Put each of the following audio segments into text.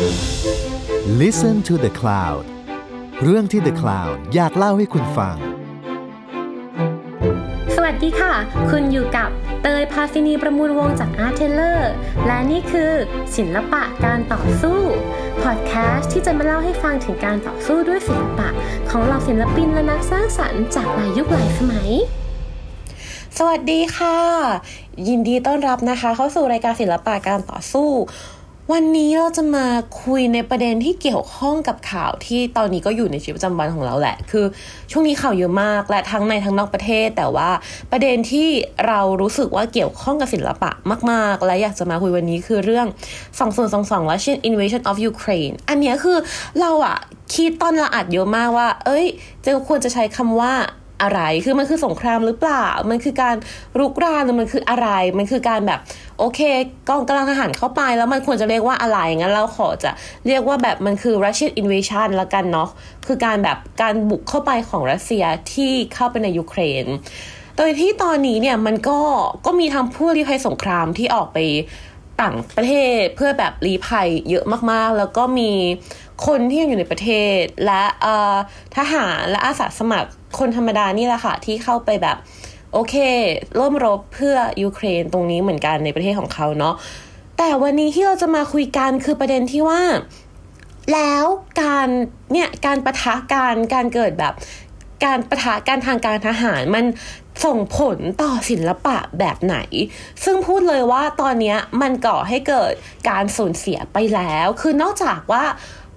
Listen to the Cloud เรื่องที่ The Cloud อยากเล่าให้คุณฟัง สวัสดีค่ะ คุณอยู่กับเตยพาซินีประมูลวงจากอาร์เทเลอร์ และนี่คือศิลปะการต่อสู้พอดแคสต์ที่จะมาเล่าให้ฟังถึงการต่อสู้ด้วยศิลปะ ของเหล่าศิลปินและนักสร้างสรรค์จากหลายยุคหลายสมัย สวัสดีค่ะ ยินดีต้อนรับนะคะ เข้าสู่รายการศิลปะการต่อสู้ วันนี้เราจะมาคุยในประเด็นที่เกี่ยวข้องกับข่าวที่ตอนนี้ก็อยู่ในชีวิตประจำวันของเราแหละ คือช่วงนี้ข่าวเยอะมากและทั้งในทั้งนอกประเทศ แต่ว่าประเด็นที่เรารู้สึกว่าเกี่ยวข้องกับศิลปะมาก ๆ และอยากจะมาคุยวันนี้คือเรื่อง2022 Russian Invasion of Ukraine อันนี้คือเราอะคิดตอนเราอัดเยอะมากว่า เอ้ยจะควรจะใช้คำว่า อะไร คือมันคือสงครามหรือเปล่า มันคือการรุกรานหรือมันคืออะไร มันคือการแบบโอเคกองกำลังทหารเข้าไปแล้วมันควรจะเรียกว่าอะไรงั้นเราขอจะเรียกว่าแบบมันคือ Russian invasion ละกันเนาะคือการแบบการบุกเข้าไปของรัสเซียที่เข้าไปในยูเครนโดยที่ตอนนี้เนี่ยมันก็ก็มีทั้งผู้ลี้ภัยสงครามที่ออกไปต่างประเทศเพื่อแบบลี้ภัยเยอะมากๆ แล้วก็มี คนที่ยังอยู่ในประเทศ และทหารและอาสาสมัครคนธรรมดานี่แหละค่ะ ที่เข้าไปแบบโอเคร่วมรบเพื่อยูเครนตรงนี้เหมือนกันในประเทศของเขาเนาะแต่วันนี้ที่เราจะมาคุยกันคือประเด็นที่ว่า แล้วการเนี่ยการประทะการการเกิดแบบการประทะการทางการทหารมันส่งผลต่อศิลปะแบบไหน ซึ่งพูดเลยว่าตอนนี้มันก่อให้เกิดการสูญเสียไปแล้ว คือนอกจากว่า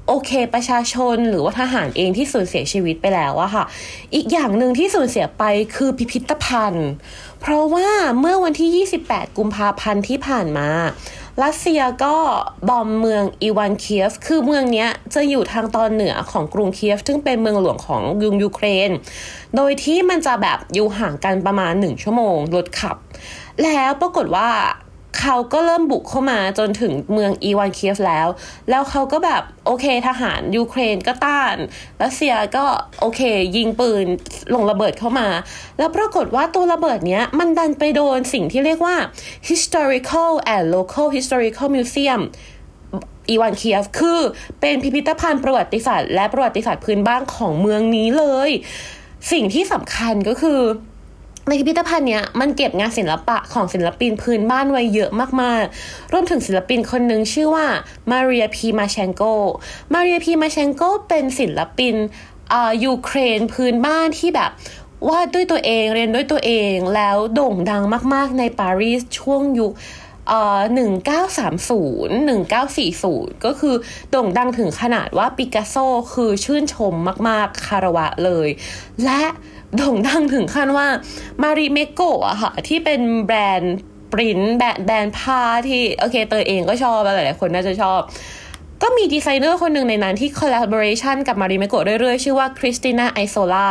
โอเคประชาชนหรือว่าทหารเองที่สูญเสียชีวิตไปแล้วอะค่ะ อีกอย่างหนึ่งที่สูญเสียไปคือพิพิธภัณฑ์ เพราะว่าเมื่อวันที่ 28 กุมภาพันธ์ที่ผ่านมารัสเซียก็บอมเมืองอีวานเคียฟ คือเมืองนี้จะอยู่ทางตอนเหนือของกรุงเคียฟ ซึ่งเป็นเมืองหลวงของยุงยูเครน โดยที่มันจะแบบอยู่ห่างกันประมาณ 1 ชั่วโมงรถขับ แล้วปรากฏว่า เขาก็เริ่มบุกเข้ามาจนถึงเมืองอีวานเคียฟแล้ว แล้วเขาก็แบบโอเคทหารยูเครนก็ต้านรัสเซียก็โอเค ยิงปืนลงระเบิดเข้ามา แล้วปรากฏว่าตัวระเบิดเนี้ยมันดันไปโดนสิ่งที่เรียกว่า historical and local historical museum อีวานเคียฟคือเป็นพิพิธภัณฑ์ประวัติศาสตร์และประวัติศาสตร์พื้นบ้านของเมืองนี้เลย สิ่งที่สำคัญก็คือ ในพิพิธภัณฑ์เนี้ยมันเก็บงานศิลปะของศิลปินพื้นบ้านไว้เยอะมากๆ รวมถึงศิลปินคนหนึ่งชื่อว่ามาเรียพีมาเชนโก มาเรียพีมาเชนโกเป็นศิลปินอ่ายูเครนพื้นบ้านที่แบบวาดด้วยตัวเองเรียนด้วยตัวเองแล้วโด่งดังมากๆ ในปารีสช่วงยุคหนึ่งเก้าสามศูนย์หนึ่งเก้าสี่ศูนย์ก็คือโด่งดังถึงขนาดว่าปิกัสโซคือชื่นชมมาก ๆ คารวะเลย และ โด่งดังถึงขั้นว่า Marimekko อะค่ะ ที่เป็นแบรนด์ปริ้นแบรนด์แบรนด์ผ้าที่ โอเคเตยเองก็ชอบหลายๆคนน่าจะชอบ ก็มีดีไซเนอร์คนหนึ่งในนั้นที่ collaboration กับ Marimekko เรื่อยๆ ชื่อว่าคริสติน่าไอโซล่า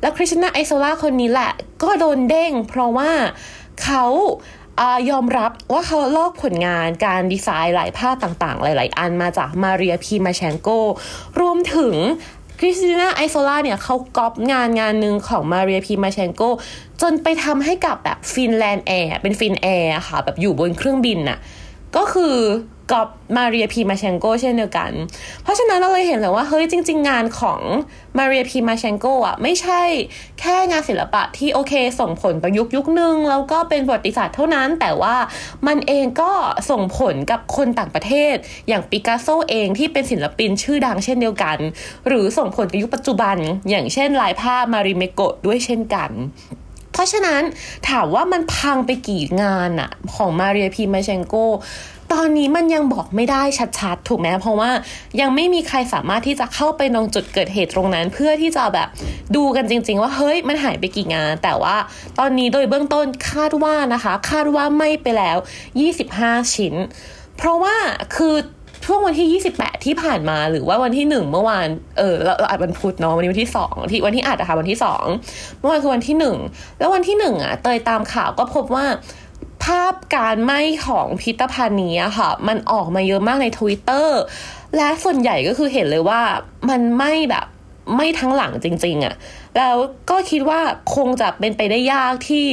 และคริสติน่าไอโซล่าคนนี้แหละ ก็โดนเด้ง เพราะว่าเขายอมรับว่าเขาลอกผลงานการดีไซน์ลายผ้าต่างๆ หลาย ๆ อันมาจากมาเรียพีมาเชนโกรวมถึง คริสติน่าไอโซล่าเนี่ยเขาก๊อปงานงานหนึ่งของมาเรียพีมาเชนโกจนไปทำให้กับแบบ Finland Air เป็น Finnair ค่ะ แบบอยู่บนเครื่องบินน่ะ ก็คือก๊อปมาเรียพีมาเชนโกเช่นเดียวกัน เพราะฉะนั้นเราเลยเห็นเลยว่าเฮ้ยจริง ๆ งานของมาเรียพีมาเชนโกอะไม่ใช่แค่งานศิลปะที่โอเคส่งผลประยุกต์ยุคนึง แล้วก็เป็นประวัติศาสตร์เท่านั้น แต่ว่ามันเองก็ส่งผลกับคนต่างประเทศ อย่างปิกัสโซเองที่เป็นศิลปินชื่อดังเช่นเดียวกัน หรือส่งผลกับยุคปัจจุบัน อย่างเช่นลายผ้า Marimekko ด้วยเช่นกัน เพราะฉะนั้นถามว่ามันพังไปกี่งานอะของมาเรียพีมาเชนโกตอนนี้มันยังบอกไม่ได้ชัดๆ ถูกไหมเพราะว่ายังไม่มีใครสามารถที่จะเข้าไปตรงจุดเกิดเหตุตรงนั้น เพื่อที่จะแบบดูกันจริง ๆ ว่าเฮ้ยมันหายไปกี่งาน แต่ว่าตอนนี้โดยเบื้องต้นคาดว่านะคะ คาดว่าไม่ไปแล้ว 25 ชิ้น เพราะว่าคือ ช่วงวันที่ 28 ที่ผ่านมาหรือว่าวันที่ 1 เมื่อวานเออเราเราอัดวันพุธเนาะวันนี้วันที่2ที่วันที่อัดนะคะวันที่ 2 เมื่อวานคือวันที่ 1 แล้ววันที่ 1 อะ เตยตามข่าวก็พบว่าภาพการไหม้ของพิพิธภัณฑ์นี้ค่ะ มันออกมาเยอะมากในทวิตเตอร์และส่วนใหญ่ก็คือเห็นเลยว่ามันไหม้แบบ ไม่ทั้งหลังจริง ๆอะ่ะแล้วก็คิดว่าคงจะเป็นไปได้ยากที่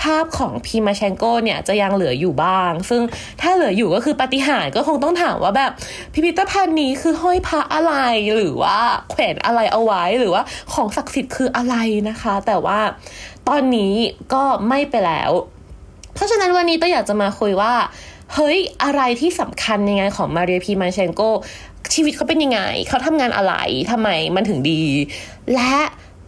ภาพของพีมาเชนโกเนี่ยจะยังเหลืออยู่บ้าง ซึ่งถ้าเหลืออยู่ก็คือปฏิหารก็คงต้องถามว่าแบบพิพิธภัณฑ์นี้คือห้อยพระอะไรหรือว่าแขวนอะไรเอาไว้หรือว่าของศักดิ์สิทธิ์คืออะไรนะคะ แต่ว่าตอนนี้ก็ไม่ไปแล้ว เพราะฉะนั้นวันนี้ต้องอยากจะมาคุยว่าเฮ้ย อะไรที่สำคัญในงานของมาเรียพีมาเชนโก ชีวิตเขาเป็นยังไง เขาทำงานอะไรทำไมมันถึงดี และ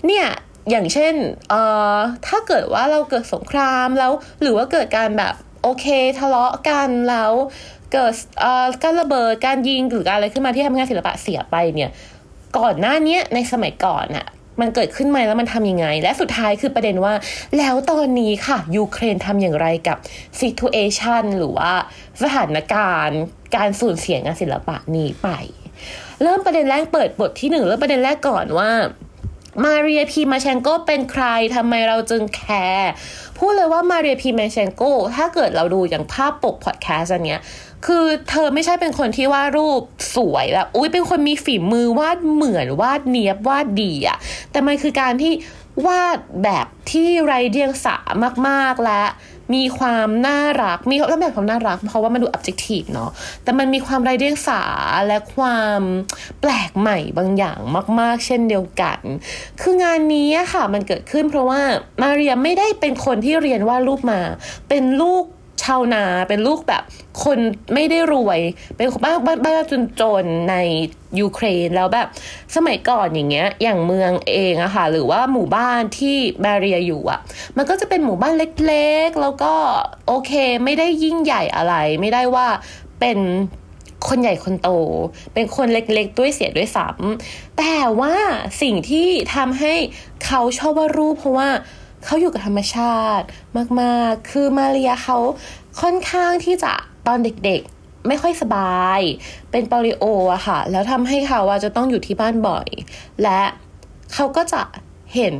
เนี่ยอย่างเช่นเอ่อถ้าเกิดว่าเราเกิดสงครามแล้ว หรือว่าเกิดการแบบโอเคทะเลาะกันแล้วเกิดเอ่อการระเบิดการยิงหรือการอะไรขึ้นมาที่ทำงานศิลปะเสียไปเนี่ยก่อนหน้านี้ในสมัยก่อนอะ มันเกิดขึ้นมาแล้วมันทำยังไง และสุดท้ายคือประเด็นว่า แล้วตอนนี้ค่ะยูเครนทำอย่างไรกับซิทูเอชันหรือว่าสถานการณ์การสูญเสียงานศิลปะนี้ไป เริ่มประเด็นแรกเปิดบทที่หนึ่งเริ่มประเด็นแรกก่อนว่ามาเรียพีมาเชงโกเป็นใครทำไมเราจึงแคร์ พูดเลยว่ามาเรียพีมนเชนโกถ้าเกิดเราดูอย่างภาพปกพอดแคสต์อันเนี้ย คือเธอไม่ใช่เป็นคนที่วาดรูปสวยแบบอุ้ยเป็นคนมีฝีมือวาดเหมือนวาดเนียบวาดดีอะแต่มันคือการที่วาดแบบที่ไรเดียงสามากๆและ มีความน่ารัก มีต้องแบบความน่ารัก เพราะว่ามันดู objective เนาะ แต่มันมีความไร้เดียงสาและความแปลกใหม่บางอย่างมาก ๆ เช่นเดียวกัน คืองานนี้ค่ะ มันเกิดขึ้นเพราะว่ามาเรียไม่ได้เป็นคนที่เรียนวาดรูปมา เป็นลูก ชาวนาเป็นลูกแบบคนไม่ได้รวย เป็นบ้านบ้านบ้านจนจนในยูเครนแล้วแบบสมัยก่อนอย่างเงี้ยอย่างเมืองเองอะค่ะหรือว่าหมู่บ้านที่แบเรียอยู่อะมันก็จะเป็นหมู่บ้านเล็กๆ แล้วก็โอเคไม่ได้ยิ่งใหญ่อะไร ไม่ได้ว่าเป็นคนใหญ่คนโต เป็นคนเล็กๆด้วยเสียด้วยซ้ำแต่ว่าสิ่งที่ทำให้เขาชอบวาดรูปเพราะว่า เขาอยู่กับธรรมชาติมากๆ คือมาเรียเขาค่อนข้างที่จะตอนเด็กๆ ไม่ค่อยสบาย เป็นปอลิโออะค่ะ แล้วทำให้เขาว่าจะต้องอยู่ที่บ้านบ่อย และเขาก็จะเห็น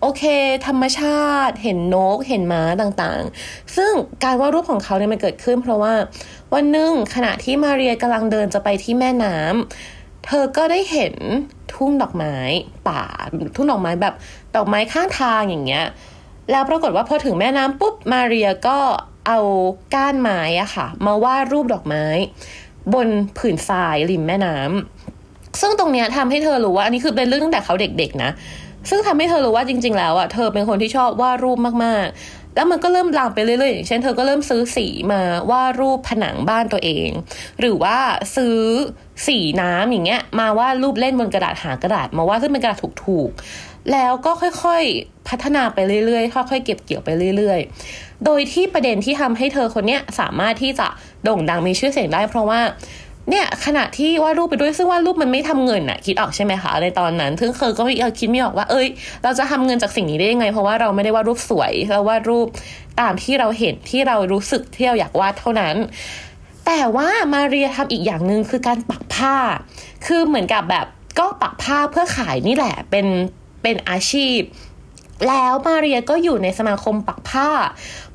โอเค ธรรมชาติเห็นนกเห็นม้าต่างๆ ซึ่งการวาดรูปของเขาเนี่ยมันเกิดขึ้น เพราะว่าวันหนึ่งขณะที่มาเรียกำลังเดินจะไปที่แม่น้ำ เธอก็ได้เห็นทุ่งดอกไม้ป่าทุ่งดอกไม้แบบดอกไม้ข้างทางอย่างเงี้ย แล้วปรากฏว่าพอถึงแม่น้ำปุ๊บมาเรียก็เอาก้านไม้อะค่ะ มาวาดรูปดอกไม้ บนผืนทรายริมแม่น้ำซึ่งตรงเนี้ยทำให้เธอรู้ว่าอันนี้คือเป็นเรื่องตั้งแต่เขาเด็กๆนะซึ่งทำให้เธอรู้ว่าจริง ๆ แล้วอะเธอเป็นคนที่ชอบวาดรูปมากๆ แล้วมันก็เริ่มลามไปเรื่อยๆอย่างเช่นเธอก็เริ่มซื้อสีมาวาดรูปผนังบ้านตัวเอง หรือว่าซื้อสีน้ำอย่างเงี้ย มาวาดรูปเล่นบนกระดาษหากระดาษ มาวาดซึ่งเป็นกระดาษถูกๆ แล้วก็ค่อยๆพัฒนาไปเรื่อยๆค่อยๆเก็บเกี่ยวไปเรื่อยๆ โดยที่ประเด็นที่ทำให้เธอคนเนี้ยสามารถที่จะโด่งดังมีชื่อเสียงได้ เพราะว่า เนี่ยขณะที่วาดรูปไปด้วยซึ่งวาดรูปมันไม่ทำเงินอะคิดออกใช่ไหมคะในตอนนั้นซึ่งเคยก็ไม่คิดไม่ออกว่า เอ้ย เราจะทำเงินจากสิ่งนี้ได้ยังไง เพราะว่าเราไม่ได้วาดรูปสวยเราวาดรูปตามที่เราเห็นที่เรารู้สึกที่เราอยากวาดเท่านั้น แต่ว่ามาเรียทำอีกอย่างหนึ่งคือการปักผ้า คือเหมือนกับแบบก็ปักผ้าเพื่อขายนี่แหละเป็นเป็นอาชีพ แล้วมาเรียก็อยู่ในสมาคมปักผ้า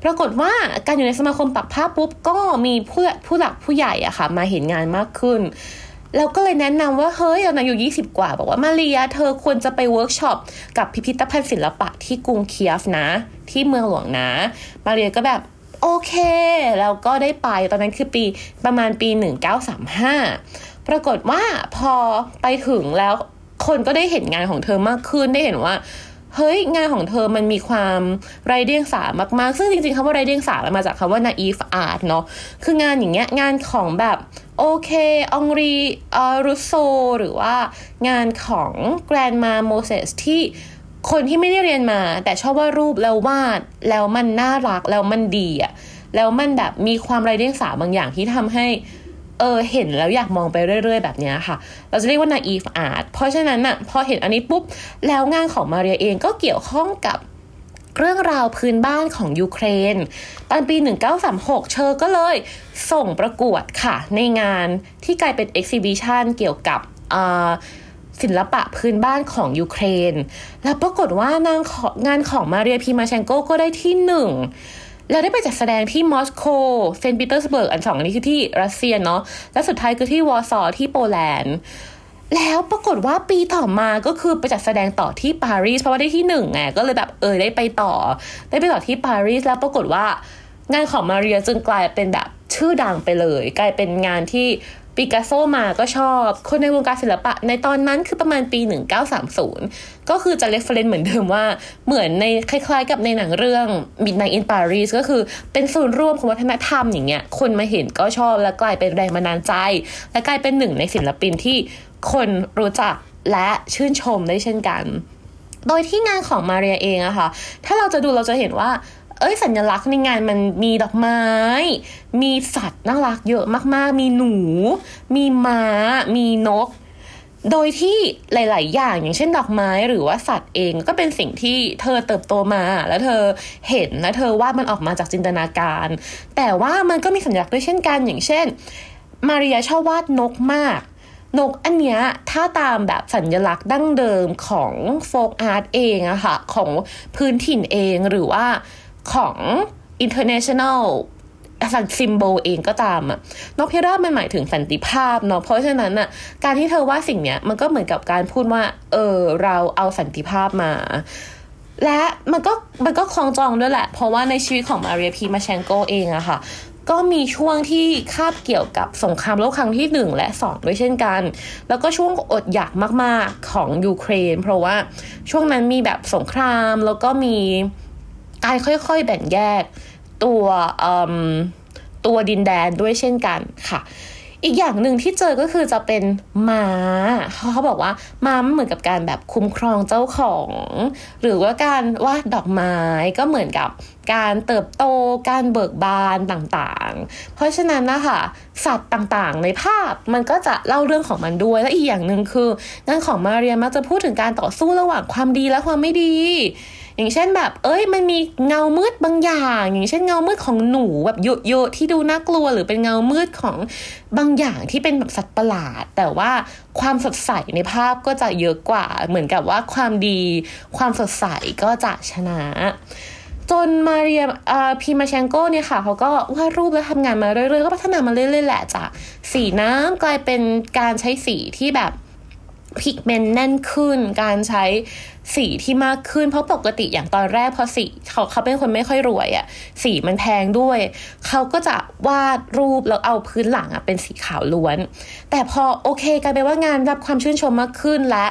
ปรากฏว่าการอยู่ในสมาคมปักผ้าปุ๊บก็มีผู้ผู้หลักผู้ใหญ่อะค่ะ มาเห็นงานมากขึ้นแล้วก็เลยแนะนำว่าเฮ้ยตอนนั้นอยู่ 20 กว่า บอกว่ามาเรียเธอควรจะไปเวิร์กช็อปกับพิพิธภัณฑ์ศิลปะที่กรุงเคียฟนะ ที่เมืองหลวงนะ มาเรียก็แบบโอเค แล้วก็ได้ไปตอนนั้นคือปีประมาณปี 1935 ปรากฏว่าพอไปถึงแล้วคนก็ได้เห็นงานของเธอมากขึ้นได้เห็นว่า เฮ้ย งานของเธอมันมีความไรเดียงสามากๆ ซึ่งจริงๆคำว่าไรเดียงสามันมาจากคำว่า naive art เนาะคืองานอย่างเงี้ยงานของแบบโอเคองรีออรุโซ หรือว่างานของแกรนมาโมเสสที่คนที่ไม่ได้เรียนมา แต่ชอบว่ารูปแล้ววาด แล้วมันน่ารักแล้วมันดีอะแล้วมันแบบมีความไรเดียงสาบางอย่างที่ทำให้ เออเห็นแล้วอยากมองไปเรื่อย ๆ แบบนี้ค่ะ เราจะเรียกว่า naive art เพราะฉะนั้นอะพอเห็นอันนี้ปุ๊บ แล้วงานของมาเรียเองก็เกี่ยวข้องกับเรื่องราวพื้นบ้านของยูเครน ตอนปี 1936 เชอก็เลยส่งประกวดค่ะ ในงานที่กลายเป็น exhibition เกี่ยวกับศิลปะพื้นบ้านของยูเครน แล้วปรากฏว่านางงานของมาเรียพีมาเชนโกก็ได้ที่หนึ่ง เราได้ไปจัดแสดงที่มอสโกเซนต์ปีเตอร์สเบิร์กอันสองอันนี้คือที่รัสเซียเนาะและสุดท้ายคือที่วอร์ซอที่โปแลนด์แล้วปรากฏว่าปีต่อมาก็คือไปจัดแสดงต่อที่ปารีสเพราะว่าได้ที่หนึ่งไงก็เลยแบบเออได้ไปต่อ ได้ไปต่อที่ปารีสแล้วปรากฏว่า งานของมาเรียจึงกลายเป็นแบบชื่อดังไปเลย กลายเป็นงานที่ปิกัสโซมาก็ชอบ คนในวงการศิลปะในตอนนั้นคือประมาณปี 1930 ก็คือจะ reference เหมือนเดิมว่า เหมือนในคล้ายๆกับในหนังเรื่อง Midnight in Paris ก็คือเป็นศูนย์รวมของวัฒนธรรมอย่างเงี้ย คนมาเห็นก็ชอบและกลายเป็นแรงบันดาลใจ และกลายเป็นหนึ่งในศิลปินที่คนรู้จักและชื่นชมได้เช่นกัน โดยที่งานของมาเรียเองอะค่ะ ถ้าเราจะดูเราจะเห็นว่า เอ้ยสัญลักษณ์ในงานมันมีดอกไม้ มีสัตว์น่ารักเยอะมากๆ มีหนู มีม้า มีนก โดยที่หลาย ๆ อย่างอย่างเช่นดอกไม้หรือว่าสัตว์เองก็เป็นสิ่งที่เธอเติบโตมา แล้วเธอเห็นและเธอวาดมันออกมาจากจินตนาการ แต่ว่ามันก็มีสัญลักษณ์ด้วยเช่นกัน อย่างเช่น มาเรียชอบวาดนกมากนกอันเนี้ยถ้าตามแบบสัญลักษณ์ดั้งเดิมของโฟกอาร์ตเองอะค่ะ ของพื้นถิ่นเองหรือว่า ของ international สัญซิมโบลเองก็ตามอะนกพิราบมันหมายถึงสันติภาพเนาะเพราะฉะนั้นอะการที่เธอว่าสิ่งเนี้ยมันก็เหมือนกับการพูดว่า เออเราเอาสันติภาพมา และมันก็มันก็คลองจองด้วยแหละ เพราะว่าในชีวิตของมาเรียพีมาเชนโกเองอะค่ะก็มีช่วงที่คาบเกี่ยวกับสงครามโลกครั้งที่หนึ่งและสองด้วยเช่นกัน แล้วก็ช่วงอดอยากมาก ๆ ของยูเครน เพราะว่าช่วงนั้นมีแบบสงครามแล้วก็มี การค่อยๆแบ่งแยกตัวตัวดินแดนด้วยเช่นกันค่ะ อีกอย่างหนึ่งที่เจอก็คือจะเป็นม้าเขาบอกว่าม้าเหมือนกับการแบบคุ้มครองเจ้าของ หรือว่าการวาดดอกไม้ก็เหมือนกับการเติบโตการเบิกบานต่างๆ เพราะฉะนั้นนะคะสัตว์ต่างๆ ในภาพมันก็จะเล่าเรื่องของมันด้วย และอีกอย่างหนึ่งคืองานของมาเรียมักจะพูดถึงการต่อสู้ระหว่างความดีและความไม่ดี อย่างเช่นแบบ เอ้ยมันมีเงามืดบางอย่าง อย่างเช่นเงามืดของหนูแบบเยอะๆที่ดูน่ากลัว หรือเป็นเงามืดของบางอย่างที่เป็นแบบสัตว์ประหลาด แต่ว่าความสดใสในภาพก็จะเยอะกว่า เหมือนกับว่าความดี ความสดใสก็จะชนะจนมาเรียพีมาเชงโก้เนี่ยค่ะเขาก็วาดรูปแล้วทำงานมาเรื่อยๆ ก็พัฒนามาเรื่อยๆ แหละจากสีน้ำกลายเป็นการใช้สีที่แบบพิกเมนต์แน่นขึ้น การใช้ สีที่มากขึ้น เพราะปกติอย่างตอนแรกพอสีเขาเขาเป็นคนไม่ค่อยรวยอะ่ะสีมันแพงด้วย เขาก็จะวาดรูปแล้วเอาพื้นหลังอะ่ะเป็นสีขาวล้วน แต่พอโอเคกลายเป็นว่างานรับความชื่นชมมากขึ้นและ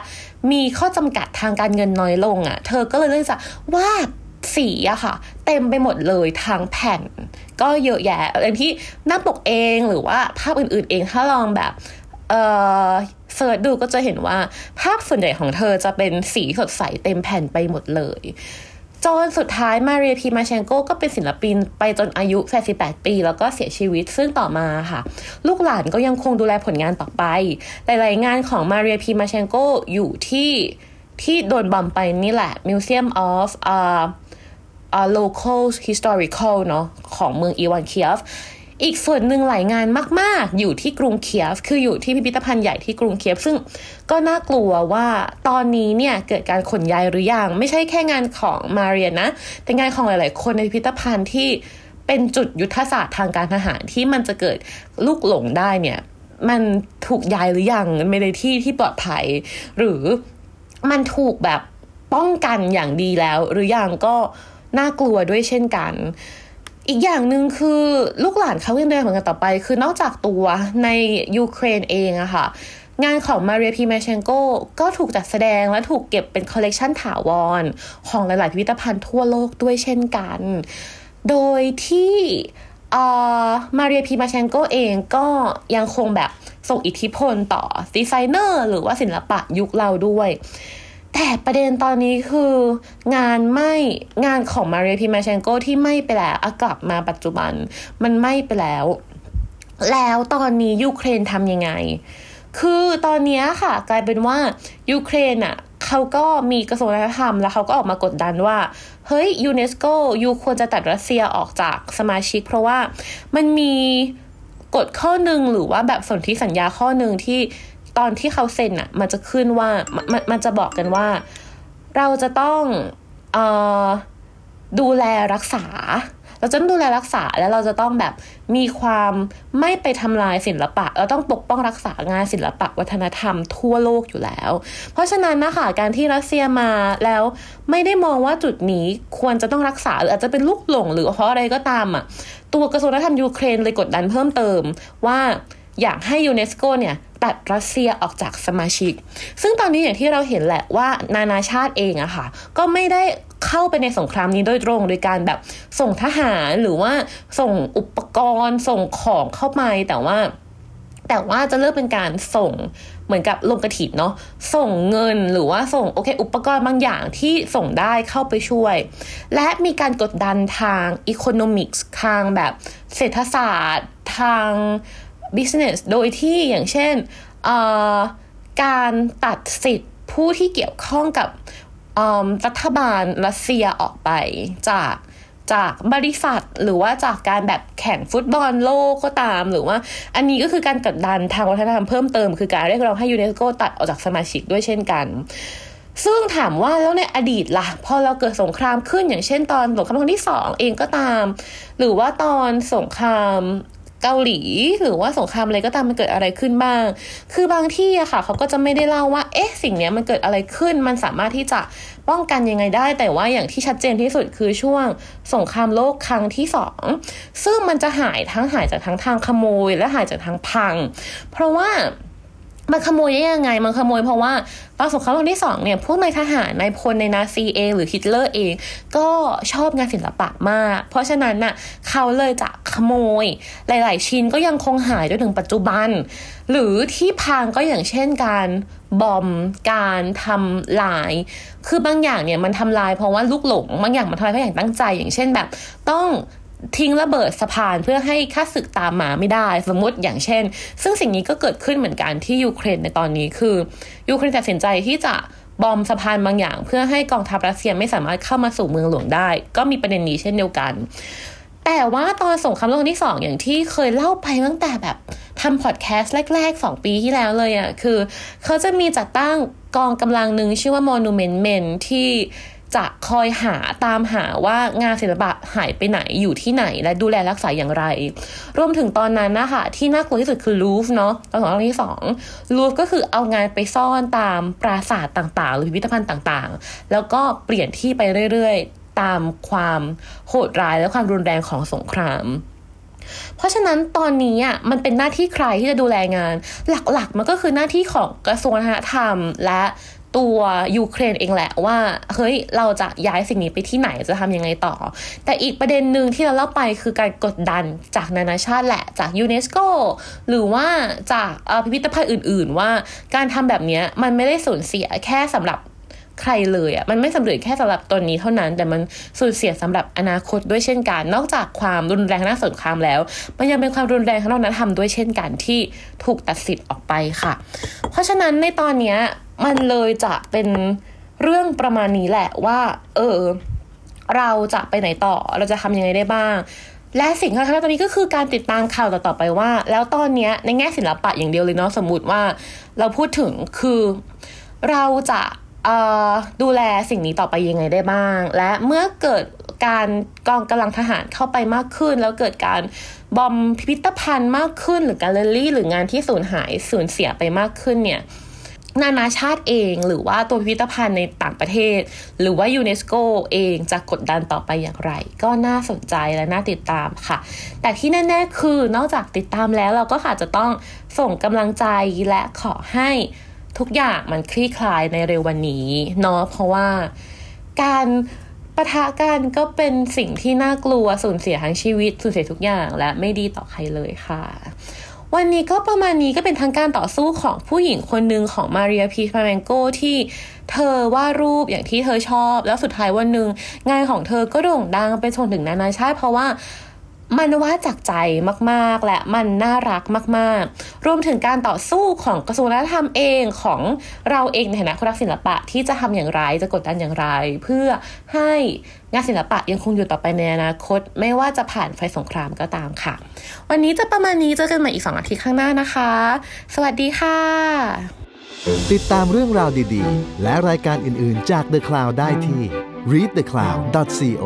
มีข้อจำกัดทางการเงินน้อยลงอะ่ะเธอก็เลยเลือกจะวาดสีอะค่ะ เต็มไปหมดเลยทางแผ่น ก็เยอะแยะอย่างที่หน้าปกเองหรือว่าภาพอื่นๆเองถ้าลองแบบ เอ่อเสิร์ชดูก็จะเห็นว่าภาพส่วนใหญ่ของเธอจะเป็นสีสดใสเต็มแผ่นไปหมดเลยจนสุดท้ายมาเรียพีมาเชนโกก็เป็นศิลปินไปจนอายุ88ปี แล้วก็เสียชีวิตซึ่งต่อมาค่ะ ลูกหลานก็ยังคงดูแลผลงานต่อไป หลายๆงานของมาเรียพีมาเชนโกอยู่ที่ที่โดนบอมไปนี่แหละ Museum of uh, uh, Local Historical เนาะของเมืองอีวานเคียฟ อีกส่วนหนึ่งหลายงานมาก ๆ อยู่ที่กรุงเคียฟ คืออยู่ที่พิพิธภัณฑ์ใหญ่ที่กรุงเคียฟ ซึ่งก็น่ากลัวว่าตอนนี้เนี่ยเกิดการขนย้ายหรือยัง ไม่ใช่แค่งานของมาเรียนะ แต่งานของหลาย ๆ คนในพิพิธภัณฑ์ที่เป็นจุดยุทธศาสตร์ทางการทหารที่มันจะเกิดลูกหลงได้เนี่ย มันถูกย้ายหรือยังไม่ในที่ที่ปลอดภัย หรือมันถูกแบบป้องกันอย่างดีแล้ว หรือยังก็น่ากลัวด้วยเช่นกัน อีกอย่างหนึ่งคือลูกหลานเขายังเดินเหมือนกันต่อไป คือนอกจากตัวในยูเครนเองอะค่ะงานของมาเรียพีมาเชนโกก็ถูกจัดแสดงและถูกเก็บเป็นคอลเลกชันถาวร ของหลาย ๆ พิพิธภัณฑ์ทั่วโลกด้วยเช่นกัน โดยที่มาเรียพีมาเชนโกเองก็ยังคงแบบส่งอิทธิพลต่อดีไซเนอร์ หรือว่าศิลปะยุคเราด้วย แต่ประเด็นตอนนี้คืองานไม่งานของมาเรียพิมาเชนโกที่ไหม้ไปแล้วกลับมาปัจจุบัน มันไหม้ไปแล้ว แล้วตอนนี้ยูเครนทำยังไง คือตอนนี้ค่ะ กลายเป็นว่ายูเครนอะเขาก็มีกระทรวงวัฒนธรรมแล้วเขาก็ออกมากดดันว่า เฮ้ยยูเนสโก you ควรจะตัดรัสเซียออกจากสมาชิก เพราะว่ามันมีกฎข้อหนึ่งหรือว่าแบบสนธิสัญญาข้อหนึ่งที่ ตอนที่เขาเซ็นอะมันจะขึ้นว่ามันมันจะบอกกันว่า เราจะต้องออดูแลรักษา เราจะต้องดูแลรักษาและเราจะต้องแบบมีความไม่ไปทำลายศิลปะ เราต้องปกป้องรักษางานศิลปะวัฒนธรรมทั่วโลกอยู่แล้ว เพราะฉะนั้นนะคะการที่รัสเซียมาแล้วไม่ได้มองว่าจุดนี้ควรจะต้องรักษาหรืออาจจะเป็นลูกหลงหรือเพราะอะไรก็ตามอะตัวกระทรวงวัฒนธรรมยูเครนเลยกดดันเพิ่มเติมว่า อยากให้ยูเนสโกเนี่ยตัดรัสเซียออกจากสมาชิก ซึ่งตอนนี้อย่างที่เราเห็นแหละว่านานาชาติเองอะค่ะ ก็ไม่ได้เข้าไปในสงครามนี้โดยตรงโดยการแบบส่งทหารหรือว่าส่งอุปกรณ์ส่งของเข้าไปแต่ว่า แต่ว่าจะเริ่มเป็นการส่งเหมือนกับลงกระถิ่นเนาะส่งเงินหรือว่าส่งโอเค อุปกรณ์บางอย่างที่ส่งได้เข้าไปช่วย และมีการกดดันทาง economics ทางแบบเศรษฐศาสตร์ทาง business โดยที่อย่างเช่นการตัดสิทธิ์ผู้ที่เกี่ยวข้องกับรัฐบาลรัสเซียออกไปจากจากบริษัทหรือว่าจากการแบบแข่งฟุตบอลโลกก็ตาม หรือว่า อันนี้ก็คือการกดดันทางวัฒนธรรมเพิ่มเติมคือการเรียกร้องให้ยูเนสโกตัดออกจากสมาชิกด้วยเช่นกัน ซึ่งถามว่าแล้วในอดีตละ่ะ พอเราเกิดสงครามขึ้นอย่างเช่นตอนสงครามโลกที่สองเองก็ตาม หรือว่าตอนสงคราม เกาหลีหรือว่าสงครามอะไรก็ตามมันเกิดอะไรขึ้นบ้าง คือบางที่อะค่ะเขาก็จะไม่ได้เล่าว่า เอ๊ะ สิ่งนี้มันเกิดอะไรขึ้น มันสามารถที่จะป้องกันยังไงได้ แต่ว่าอย่างที่ชัดเจนที่สุดคือช่วงสงครามโลกครั้งที่สองซึ่งมันจะหายทั้งหายจากทั้งทางขโมย และหายจากทางพัง เพราะว่า มันขโมยได้ยังไง มันขโมยเพราะว่าตอนสงครามโลกที่สองเนี่ยพวกนายทหารนายพลในนาซีเองหรือฮิตเลอร์เอง ก็ชอบงานศิลปะมาก เพราะฉะนั้นน่ะเขาเลยจะขโมย หลาย ๆ ชิ้นก็ยังคงหายจนถึงปัจจุบัน หรือที่พังก็อย่างเช่นการบอมการทำลาย คือบางอย่างเนี่ยมันทำลายเพราะว่าลูกหลงบางอย่างมันทำลายเพราะอย่างตั้งใจ อย่างเช่นแบบ ต้อง ทิ้งระเบิดสะพานเพื่อให้ค่าศึกตามมาไม่ได้ สมมติอย่างเช่น ซึ่งสิ่งนี้ก็เกิดขึ้นเหมือนกันที่ยูเครนในตอนนี้คือยูเครนตัดสินใจที่จะบอมสะพานบางอย่าง เพื่อให้กองทัพรัสเซียไม่สามารถเข้ามาสู่เมืองหลวงได้ ก็มีประเด็นนี้เช่นเดียวกัน แต่ว่าตอนสงครามโลกที่สองอย่างที่เคยเล่าไปตั้งแต่แบบทำพอดแคสต์แรก ๆ 2 ปีที่แล้วเลยอะ่ะคือ เขาจะมีจัดตั้งกองกำลังหนึ่งชื่อว่า Monument Men ที่ จะคอยหาตามหาว่างานศิลปะหายไปไหนอยู่ที่ไหน และดูแลรักษาอย่างไร รวมถึงตอนนั้นนะคะที่น่ากลัวที่สุดคือลูฟเนาะตอนสองอันที่สองลูฟก็คือเอางานไปซ่อนตามปราสาทต่างๆ หรือพิพิธภัณฑ์ต่างๆ แล้วก็เปลี่ยนที่ไปเรื่อยๆ ตามความโหดร้ายและความรุนแรงของสงครามเพราะฉะนั้นตอนนี้อะมันเป็นหน้าที่ใครที่จะดูแลงาน หลักๆ มันก็คือหน้าที่ของกระทรวงวัฒนธรรม และ ตัวยูเครนเองแหละว่าเฮ้ยเราจะย้ายสิ่งนี้ไปที่ไหนจะทำยังไงต่อ แต่อีกประเด็นหนึ่งที่เราเล่าไปคือการกดดันจากนานาชาติแหละจากยูเนสโกหรือว่าจากพิพิธภัณฑ์อื่น ๆ ว่าการทำแบบนี้มันไม่ได้สูญเสียแค่สำหรับใครเลยอะ่ะมันไม่สำเร็จแค่สำหรับตนนี้เท่านั้น แต่มันสูญเสียสำหรับอนาคตด้วยเช่นกัน นอกจากความรุนแรงทาสงครามแล้ว มันยังเป็นความรุนแรงทางวัฒนธรรมด้วยเช่นกันที่ถูกตัดสิทธิ์ออกไปค่ะ เพราะฉะนั้นในตอนนี้ มันเลยจะเป็นเรื่องประมาณนี้แหละว่า เออ เราจะไปไหนต่อเราจะทำยังไงได้บ้าง และสิ่งที่เราทำตอนนี้ก็คือการติดตามข่าวต่อๆไปว่า แล้วตอนนี้ในแง่ศิลปะอย่างเดียวเลยเนาะสมมติว่า เราพูดถึงคือเราจะดูแลสิ่งนี้ต่อไปยังไงได้บ้าง และเมื่อเกิดการกองกำลังทหารเข้าไปมากขึ้น แล้วเกิดการบอมพิพิธภัณฑ์มากขึ้น หรือการเลลี่หรืองานที่สูญหายสูญเสียไปมากขึ้นเนี่ย นานาชาติเองหรือว่าตัวพิพิธภัณฑ์ในต่างประเทศ หรือว่ายูเนสโกเองจะกดดันต่อไปอย่างไร ก็น่าสนใจและน่าติดตามค่ะ แต่ที่แน่ๆคือนอกจากติดตามแล้วเราก็อาจจะต้องส่งกำลังใจและขอให้ทุกอย่างมันคลี่คลายในเร็ววันนี้เนาะเพราะว่าการปะทะกันก็เป็นสิ่งที่น่ากลัวสูญเสียทั้งชีวิตสูญเสียทุกอย่างและไม่ดีต่อใครเลยค่ะ วันนี้ก็ประมาณนี้ก็เป็นทางการต่อสู้ของผู้หญิงคนหนึ่งของมาเรียพรีมาเชนโกที่เธอวาดรูปอย่างที่เธอชอบ แล้วสุดท้ายวันหนึ่งงานของเธอก็โด่งดังไปชนถึงนานาชาติเพราะว่า มันว่าจากใจมากๆ และมันน่ารักมาก ๆ รวมถึงการต่อสู้ของกระทรวงวัฒนธรรมเองของเราเองในฐานะคนรักศิลปะที่จะทำอย่างไรจะกดดันอย่างไร เพื่อให้งานศิลปะยังคงอยู่ต่อไปในอนาคต ไม่ว่าจะผ่านไฟสงครามก็ตามค่ะ วันนี้จะประมาณนี้เจอกันใหม่อีก2อาทิตย์ข้างหน้านะคะ สวัสดีค่ะ ติดตามเรื่องราวดีๆ และรายการอื่นๆจาก The Cloud ได้ที่ readthecloud.co